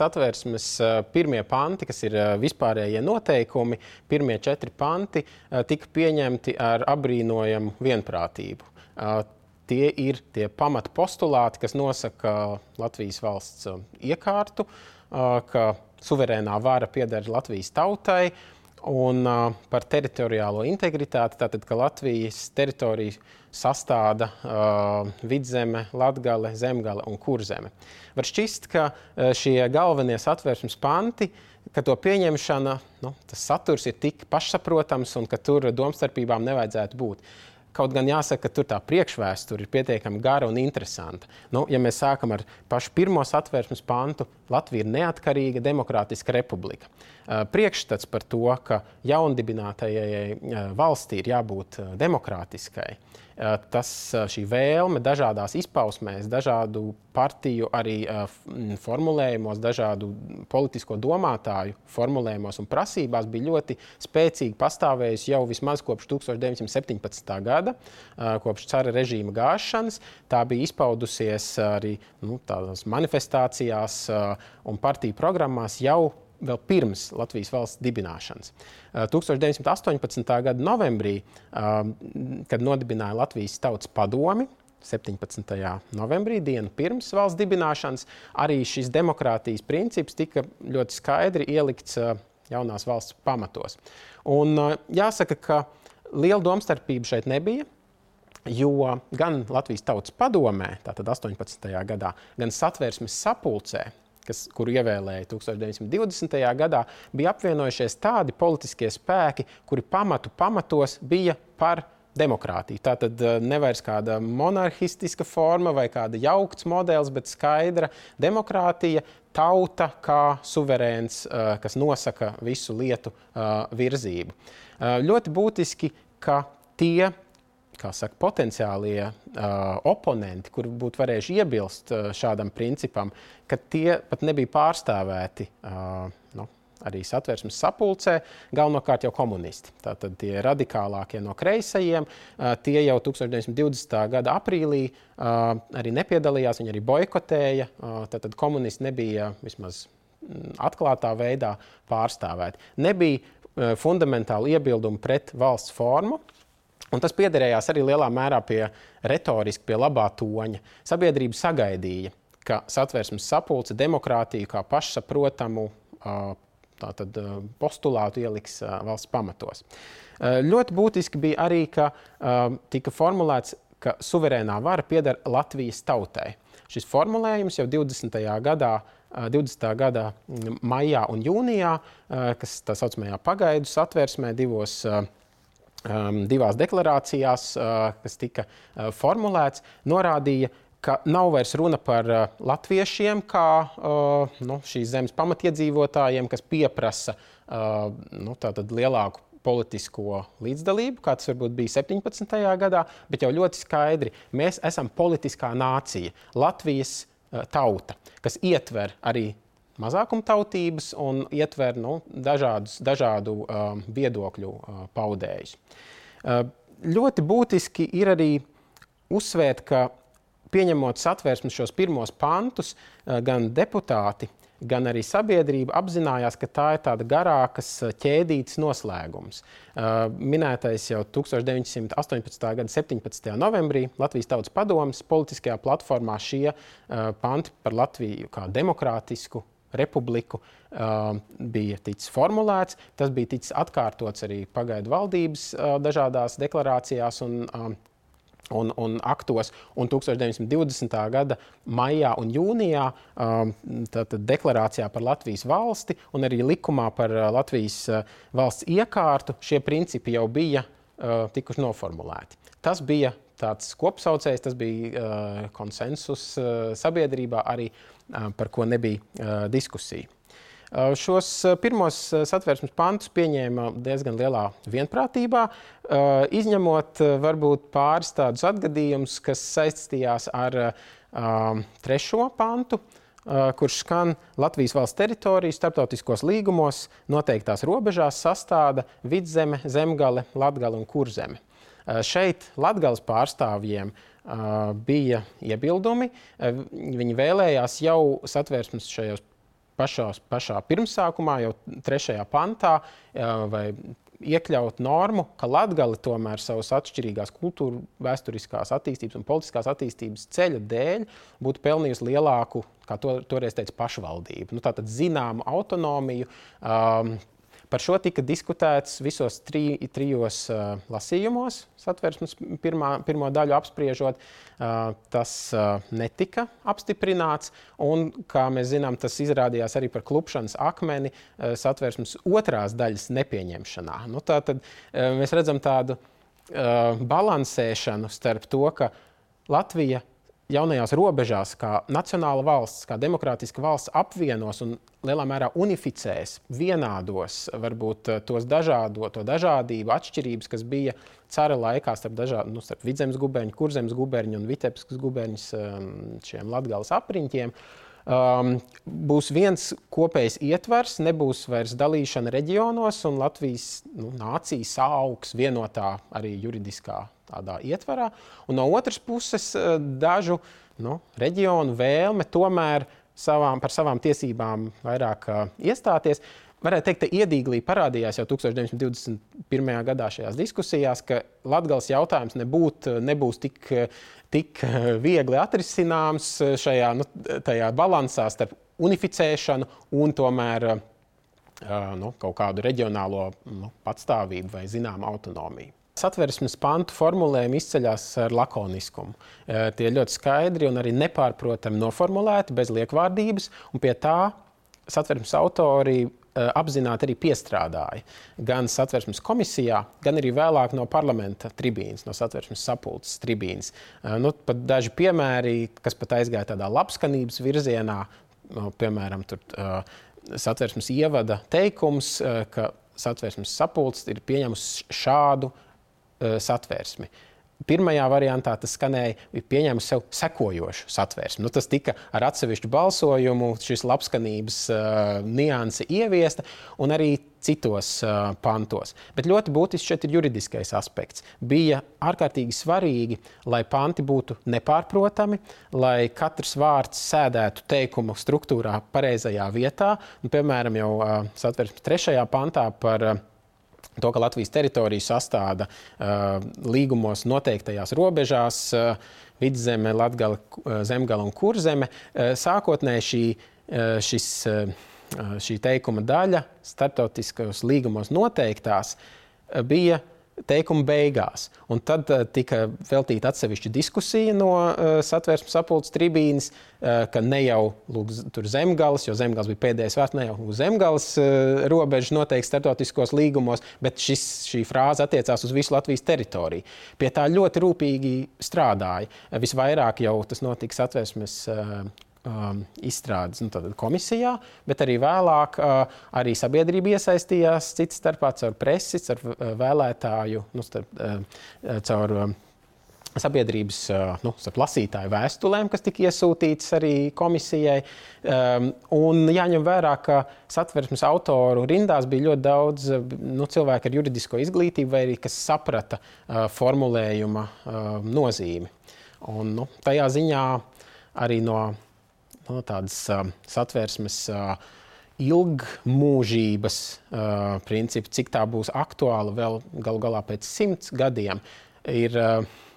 satversmes pirmie panti, kas ir vispārējie noteikumi, pirmie četri panti, tika pieņemti ar apbrīnojamu vienprātību. Tie ir tie pamatpostulāti, kas nosaka Latvijas valsts iekārtu, ka suverēnā vara pieder Latvijas tautai un par teritoriālo integritāti. Tātad, ka Latvijas teritorija sastāda uh, vidzeme, latgale, zemgale un kurzeme. Var šķist, ka uh, šie galvenie satversmes panti, ka to pieņemšana, nu, tas saturs ir tik pašsaprotams un ka tur domstarpībām nevajadzētu būt. Kaut gan jāsaka, ka tur tā priekšvēsture ir pietiekami gara un interesanta. Nu, ja mēs sākam ar pašu pirmo satversmes pantu, Latvija ir neatkarīga demokrātiska republika. Priekšstats par to, ka jaundibinātajai valstī ir jābūt demokrātiskai, tas, eh, šī vēlme dažādās izpausmēs, dažādu partiju arī eh, formulējumos, dažādu politisko domātāju formulējumos un prasībās bija ļoti spēcīgi pastāvējusi jau vismaz kopš 1917. gada, kopš cara režīma gāšanas. Tā bija izpaudusies arī nu, manifestācijās un partiju programmās jau vēl pirms Latvijas valsts dibināšanas. 1918. Uh, gada novembrī, um, kad nodibināja Latvijas Tautas padomi, 17. novembrī, dienu pirms valsts dibināšanas, arī šis demokrātijas princips tika ļoti skaidri ielikts uh, jaunās valsts pamatos. Un jāsaka, ka liela domstarpība šeit nebija. Jo gan Latvijas Tautas padomē, tātad 18. gadā, gan satvērsmes sapulcē kas, kuru ievēlēja 1920. gadā, bija apvienojušies tādi politiskie spēki, kuri pamatu pamatos bija par demokrātiju. Tā tad eh, nevis kāda monarhistiska forma vai kāda jaukts modelis, bet skaidra demokrātija, tauta kā suverēns, eh, kas nosaka visu lietu eh, virzību. Ļoti būtiski, ka tie saka, potenciālie uh, oponenti, kuri būtu varējuši iebilst uh, šādam principam, ka tie pat nebija pārstāvēti. Uh, nu, Arī satversmes sapulcē, galvenokārt jau komunisti. Tātad tie radikālākie no kreisajiem, tie jau 1920. gada aprīlī arī nepiedalījās, viņi arī boikotēja. Tātad komunisti nebija vismaz mm, atklātā veidā pārstāvēti. Nebija fundamentāli iebildumi pret valsts formu, Un tas piederējās arī lielā mērā pie retoriski, pie labā toņa. Sabiedrība sagaidīja, ka satversmes sapulce demokrātiju kā pašsaprotamu tātad, postulātu ieliks valsts pamatos. Ļoti būtiski bija arī, ka tika formulēts, ka suverēnā vara pieder Latvijas tautai. Šis formulējums jau 20. gadā 20. gada maijā un jūnijā, kas tā saucamajā pagaidu satversmē divos uh, divās deklarācijās, uh, kas tika uh, formulēts, norādīja, ka nav vairs runa par uh, latviešiem, kā nu, šīs zemes pamatiedzīvotājiem, kas pieprasa nu, lielāku politisko līdzdalību, kā tas varbūt bija 17. gadā, bet jau ļoti skaidri mēs esam politiskā nācija, Latvijas tauta, kas ietver arī mazākumtautības un ietver nu, dažādus, dažādu uh, viedokļu uh, paudējus. Uh, ļoti būtiski ir arī uzsvērt, ka pieņemot satvērsmes šos pirmos pantus, uh, gan deputāti, gan arī sabiedrība apzinājās, ka tā ir tāda garākas uh, ķēdītas noslēgums. Uh, minētais jau 1918. gada 17. novembrī Latvijas Tautas Padomes politiskajā platformā šie panti par Latviju kā demokrātisku republiku uh, bija ticis formulēts. Tas bija ticis atkārtots arī pagaidu valdības uh, dažādās deklarācijās un, uh, un, un aktos. Un 1920. gada maijā un jūnijā uh, deklarācijā par Latvijas valsti un arī likumā par uh, Latvijas uh, valsts iekārtu šie principi jau bija uh, tikuši noformulēti. Tas bija tāds kopsaucējs, tas bija uh, konsensus uh, sabiedrībā arī uh, par ko nebija diskusija. Šos pirmos satversmes pantus pieņēma diezgan lielā vienprātībā, izņemot varbūt pāris tādus atgadījumus, kas saistījās ar trešo pantu, kurš skan Latvijas valsts teritoriju starptautiskos līgumos noteiktās robežās sastāda vidzeme, zemgale, latgale un kurzeme. Šeit Latvijas pārstāvjiem uh, bija iebildumi. Viņi vēlējās jau satversmes šajos pašā, pašā pirmsākumā, jau trešajā pantā, vai iekļaut normu, ka Latvija tomēr savas atšķirīgās kultūras, vēsturiskās attīstības un politiskās attīstības ceļa dēļ būtu pelnījusi lielāku, kā to, toreiz teica, pašvaldību. Nu, Tātad zināmu autonomiju. Um, Par šo tika diskutēts visos tri, trijos uh, lasījumos, satversmes pirmā, pirmo daļu apspriežot. Uh, tas uh, netika apstiprināts, un, kā mēs zinām, tas izrādījās arī par klupšanas akmeni uh, satversmes otrās daļas nepieņemšanā. Nu, tā tad uh, mēs redzam tādu uh, balansēšanu starp to, ka Latvija jaunajās robežās, kā nacionāla valsts, kā demokrātiska valsts apvienos un lielā mērā unificēs, vienādos varbūt eh, tos dažādo, to dažādību, atšķirības, kas bija cara laikā starp, dažā, nu, starp Vidzemes guberņu, Kurzemes guberņu un Vitebskas guberņas ehm, šiem latgales apriņķiem. Um, būs viens kopējs ietvers, nebūs vairs dalīšana reģionos, un Latvijas nu, nācija augs vienotā arī juridiskā tādā ietvarā. Un no otras puses, eh, dažu nu, reģionu vēlme tomēr savām, par savām tiesībām vairāk uh, iestāties. Varētu teikt, ka iedīglī parādījās jau 1921. gadā šajās diskusijās, ka Latvijas jautājums nebūt, nebūs tik, tik viegli atrisināms šajā nu, balansā starp unificēšanu un tomēr nu, kaut kādu reģionālo nu, patstāvību vai zināmu autonomiju. Satversmes pantu formulējumi izceļas ar lakoniskumu. Tie ir ļoti skaidri un arī nepārprotami noformulēti, bez liekvārdības, pie tā satversmes autori apzināti arī piestrādāja. Gan satversmes komisijā, gan arī vēlāk no parlamenta tribīnas, no satversmes sapulces tribīnas. E, nu, daži piemēri, kas pat aizgāja tādā labskanības virzienā, nu, piemēram, tur, satversmes ievada teikums, ka satversmes sapulce ir pieņēmusi šādu uh, satvērsmi. Pirmajā variantā tas skanēja, bija pieņēmis sev sekojošu satvērsmi. Nu, tas tika ar atsevišķu balsojumu, šis labskanības uh, nianse ieviesta un arī citos uh, pantos. Bet ļoti būtisks šeit ir juridiskais aspekts. Bija ārkārtīgi svarīgi, lai panti būtu nepārprotami, lai katrs vārds sēdētu teikumu struktūrā pareizajā vietā. Nu, piemēram, jau uh, satversmes trešajā pantā par uh, to, ka Latvijas teritoriju sastāda uh, līgumos noteiktajās robežās uh, vidzeme, latgala, uh, zemgala un kurzeme. Uh, sākotnēji šī, uh, šis, uh, šī teikuma daļa starptautiskajos līgumos noteiktās uh, bija teikuma beigās. Un tad uh, tika veltīta atsevišķa diskusija no uh, satvērsmes sapulces tribīnes, uh, ka ne jau lūk, zemgals, jo zemgals bija pēdējais vārds, ne jau zemgals uh, robežas noteikti starptautiskos līgumos, bet šis, šī frāze attiecās uz visu Latvijas teritoriju. Pie tā ļoti rūpīgi strādāja. Visvairāk jau tas notika satvērsmes. Uh, um, izstrādes nu, komisijā, bet arī vēlāk uh, arī sabiedrība iesaistījās citas starpā caur presi, caur uh, vēlētāju, nu, starp, uh, caur uh, sabiedrības uh, nu, lasītāju vēstulēm, kas tika iesūtītas arī komisijai. Um, un jāņem vērā, ka satversmes autoru rindās bija ļoti daudz uh, nu, cilvēku ar juridisko izglītību, vai arī kas saprata uh, formulējuma uh, nozīmi. Un, nu, tajā ziņā arī no no, tādas uh, satversmes ilgmūžības principu, cik tā būs aktuāla vēl galu galā pēc simts gadiem, ir,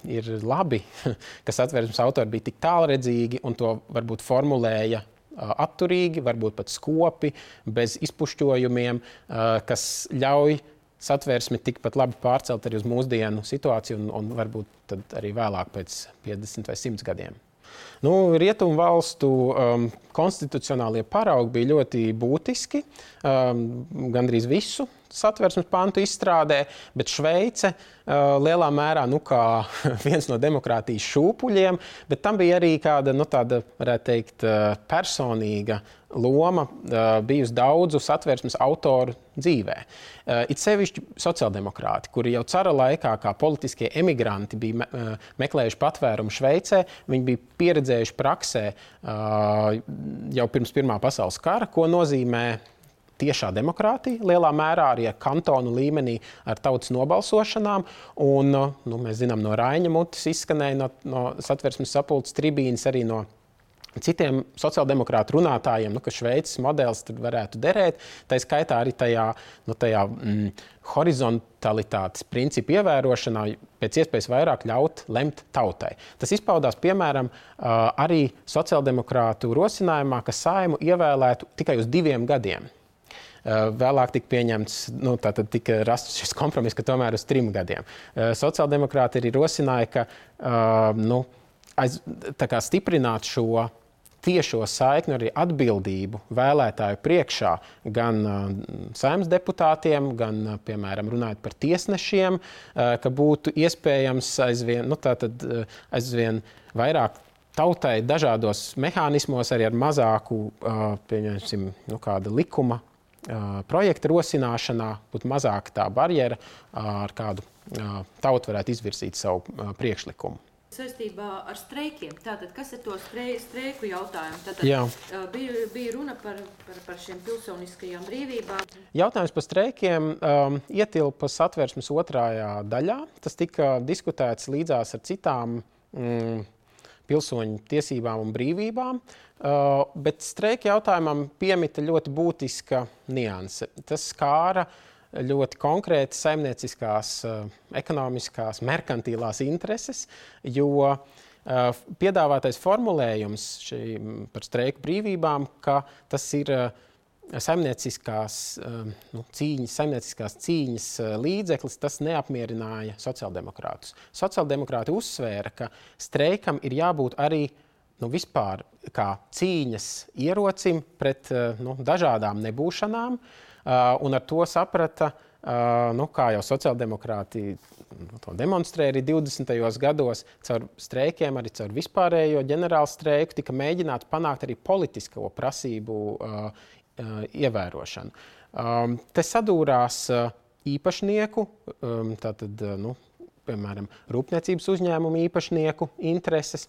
ir labi, ka satversmes autori bija tik tālredzīgi un to varbūt formulēja atturīgi, varbūt pat skopi, bez izpušķojumiem, kas ļauj satversmi tikpat labi pārcelt arī uz mūsdienu situāciju un, un varbūt arī vēlāk pēc 50 vai 100 gadiem. Nu, Rietumu valstu um, konstitucionālie paraugi bija ļoti būtiski. Um, gandrīz visu satversmes pantu izstrādē, bet Šveice uh, lielā mērā nu, kā viens no demokrātijas šūpuļiem, bet tam bija arī kāda, nu, tāda, varētu teikt, uh, personīga loma uh, bijusi daudzu satversmes autoru dzīvē. It sevišķi sociāldemokrāti, kuri jau cara laikā, kā politiskie emigranti, bija me, meklējuši patvērumu Šveicē, viņi bija pieredzējuši praksē jau pirms Pirmā pasaules kara, ko nozīmē tiešā demokrātija, lielā mērā arī kantonu līmenī ar tautas nobalsošanām. Un, nu, mēs zinām, no Raņa mutes izskanēja no, no satversmes sapulces tribīnes arī no citiem sociāldemokrātu runātājiem, nu, ka Šveices modelis varētu derēt. Tā skaitā arī tajā, nu, tajā mm, horizontalitātes principu ievērošanā, pēc iespējas vairāk ļaut lemt tautai. Tas izpaudās piemēram arī sociāldemokrātu rosinājumā, ka saimu ievēlētu tikai uz diviem gadiem. Vēlāk tika pieņemts, nu, tātad tika rasts šis kompromiss, ka tomēr uz trim gadiem. Sociāldemokrāti arī rosināja, ka nu, aiz, stiprināt šo tiešo saikni, arī atbildību vēlētāju priekšā gan saimnes deputātiem, gan, piemēram, runājot par tiesnešiem, ka būtu iespējams aizvien, nu, tātad, aizvien vairāk tautai dažādos mehānismos, arī ar mazāku pieņemsim, nu, likuma projekta rosināšanā, būtu mazāka tā barjera, ar kādu tauta varētu izvirzīt savu priekšlikumu. Saistībā ar streikiem, tātad, kas ir to strei, streiku jautājumu? Tātad, Jā. bija, bija runa par, par, par šiem pilsoniskajām brīvībām. Jautājums par streikiem um, ietilpa satversmes otrajā daļā. Tas tika diskutēts līdzās ar citām mm, pilsoņu tiesībām un brīvībām. Uh, bet streika jautājumam piemita ļoti būtiska nianse. Tas skāra uh, ļoti konkrēti saimnieciskās, eh, ekonomiskās, merkantīlās intereses, jo eh, piedāvātais formulējums par streiku brīvībām, ka tas ir eh, saimnieciskās, nu, cīņas, saimnieciskās cīņas līdzeklis, tas neapmierināja sociāldemokrātus. Sociāldemokrāti uzsvēra, ka streikam ir jābūt arī nu, vispār kā cīņas ierocim pret nu, dažādām nebūšanām, un ar to saprata, nu, kā jau sociāldemokrāti nu, to demonstrēja arī 20. gados, caur streikiem, arī caur vispārējo ģenerālu streiku, tika mēģināts panākt arī politisko prasību uh, ievērošanu. Te sadūrās īpašnieku, tātad, nu, piemēram, rūpniecības uzņēmumu īpašnieku intereses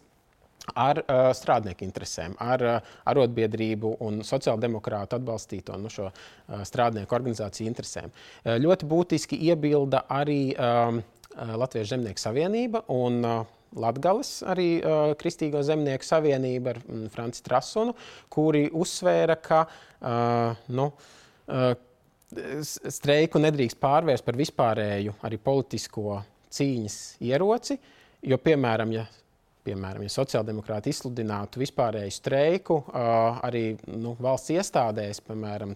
ar uh, strādnieku interesēm, ar uh, arotbiedrību un sociāldemokrātu atbalstīto nu, šo uh, strādnieku organizāciju interesēm. Uh, ļoti būtiski iebilda arī um, Latvijas Zemnieku savienība un uh, Latvijas arī uh, Kristīgo zemnieku savienība ar um, Franci Trasunu, kuri uzsvēra, ka uh, nu, uh, streiku nedrīkst pārvērst par vispārēju arī politisko cīņas ieroci, jo, piemēram, ja piemēram, ja sociāldemokrāti izsludinātu vispārēju streiku arī nu, valsts iestādēs, piemēram,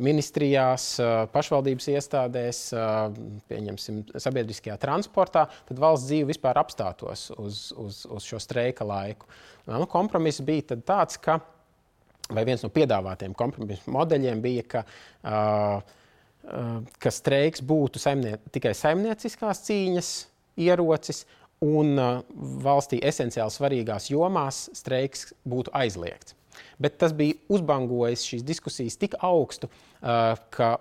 ministrijās, pašvaldības iestādēs, pieņemsim, sabiedriskajā transportā, tad valsts dzīve vispār apstātos uz, uz, uz šo streika laiku. Nu, kompromiss bija tāds, ka, vai viens no piedāvātiem kompromisu modeļiem bija, ka, ka streiks būtu saimnie, tikai saimnieciskās cīņas ierocis, un valstī esenciāli svarīgās jomās streiks būtu aizliegts. Bet tas bija uzbangojis šīs diskusijas tik augstu, uh, ka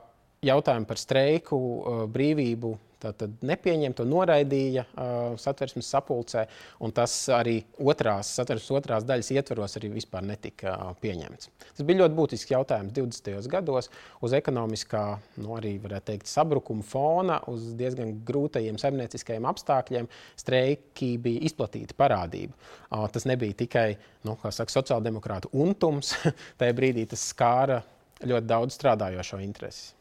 jautājumi par streiku, uh, brīvību Tātad nepieņem to noraidīja uh, satversmes sapulcē, un tas arī otrās, satversmes otrās daļas ietvaros arī vispār netika uh, pieņemts. Tas bija ļoti būtisks jautājums 20. gados uz ekonomiskā, nu, arī varētu teikt, sabrukuma fona, uz diezgan grūtajiem saimnieciskajiem apstākļiem. Streiki bija izplatīta parādība. Uh, tas nebija tikai, nu, saka, sociāldemokrātu untums, tajā brīdī tas skāra ļoti daudz strādājošo intereses.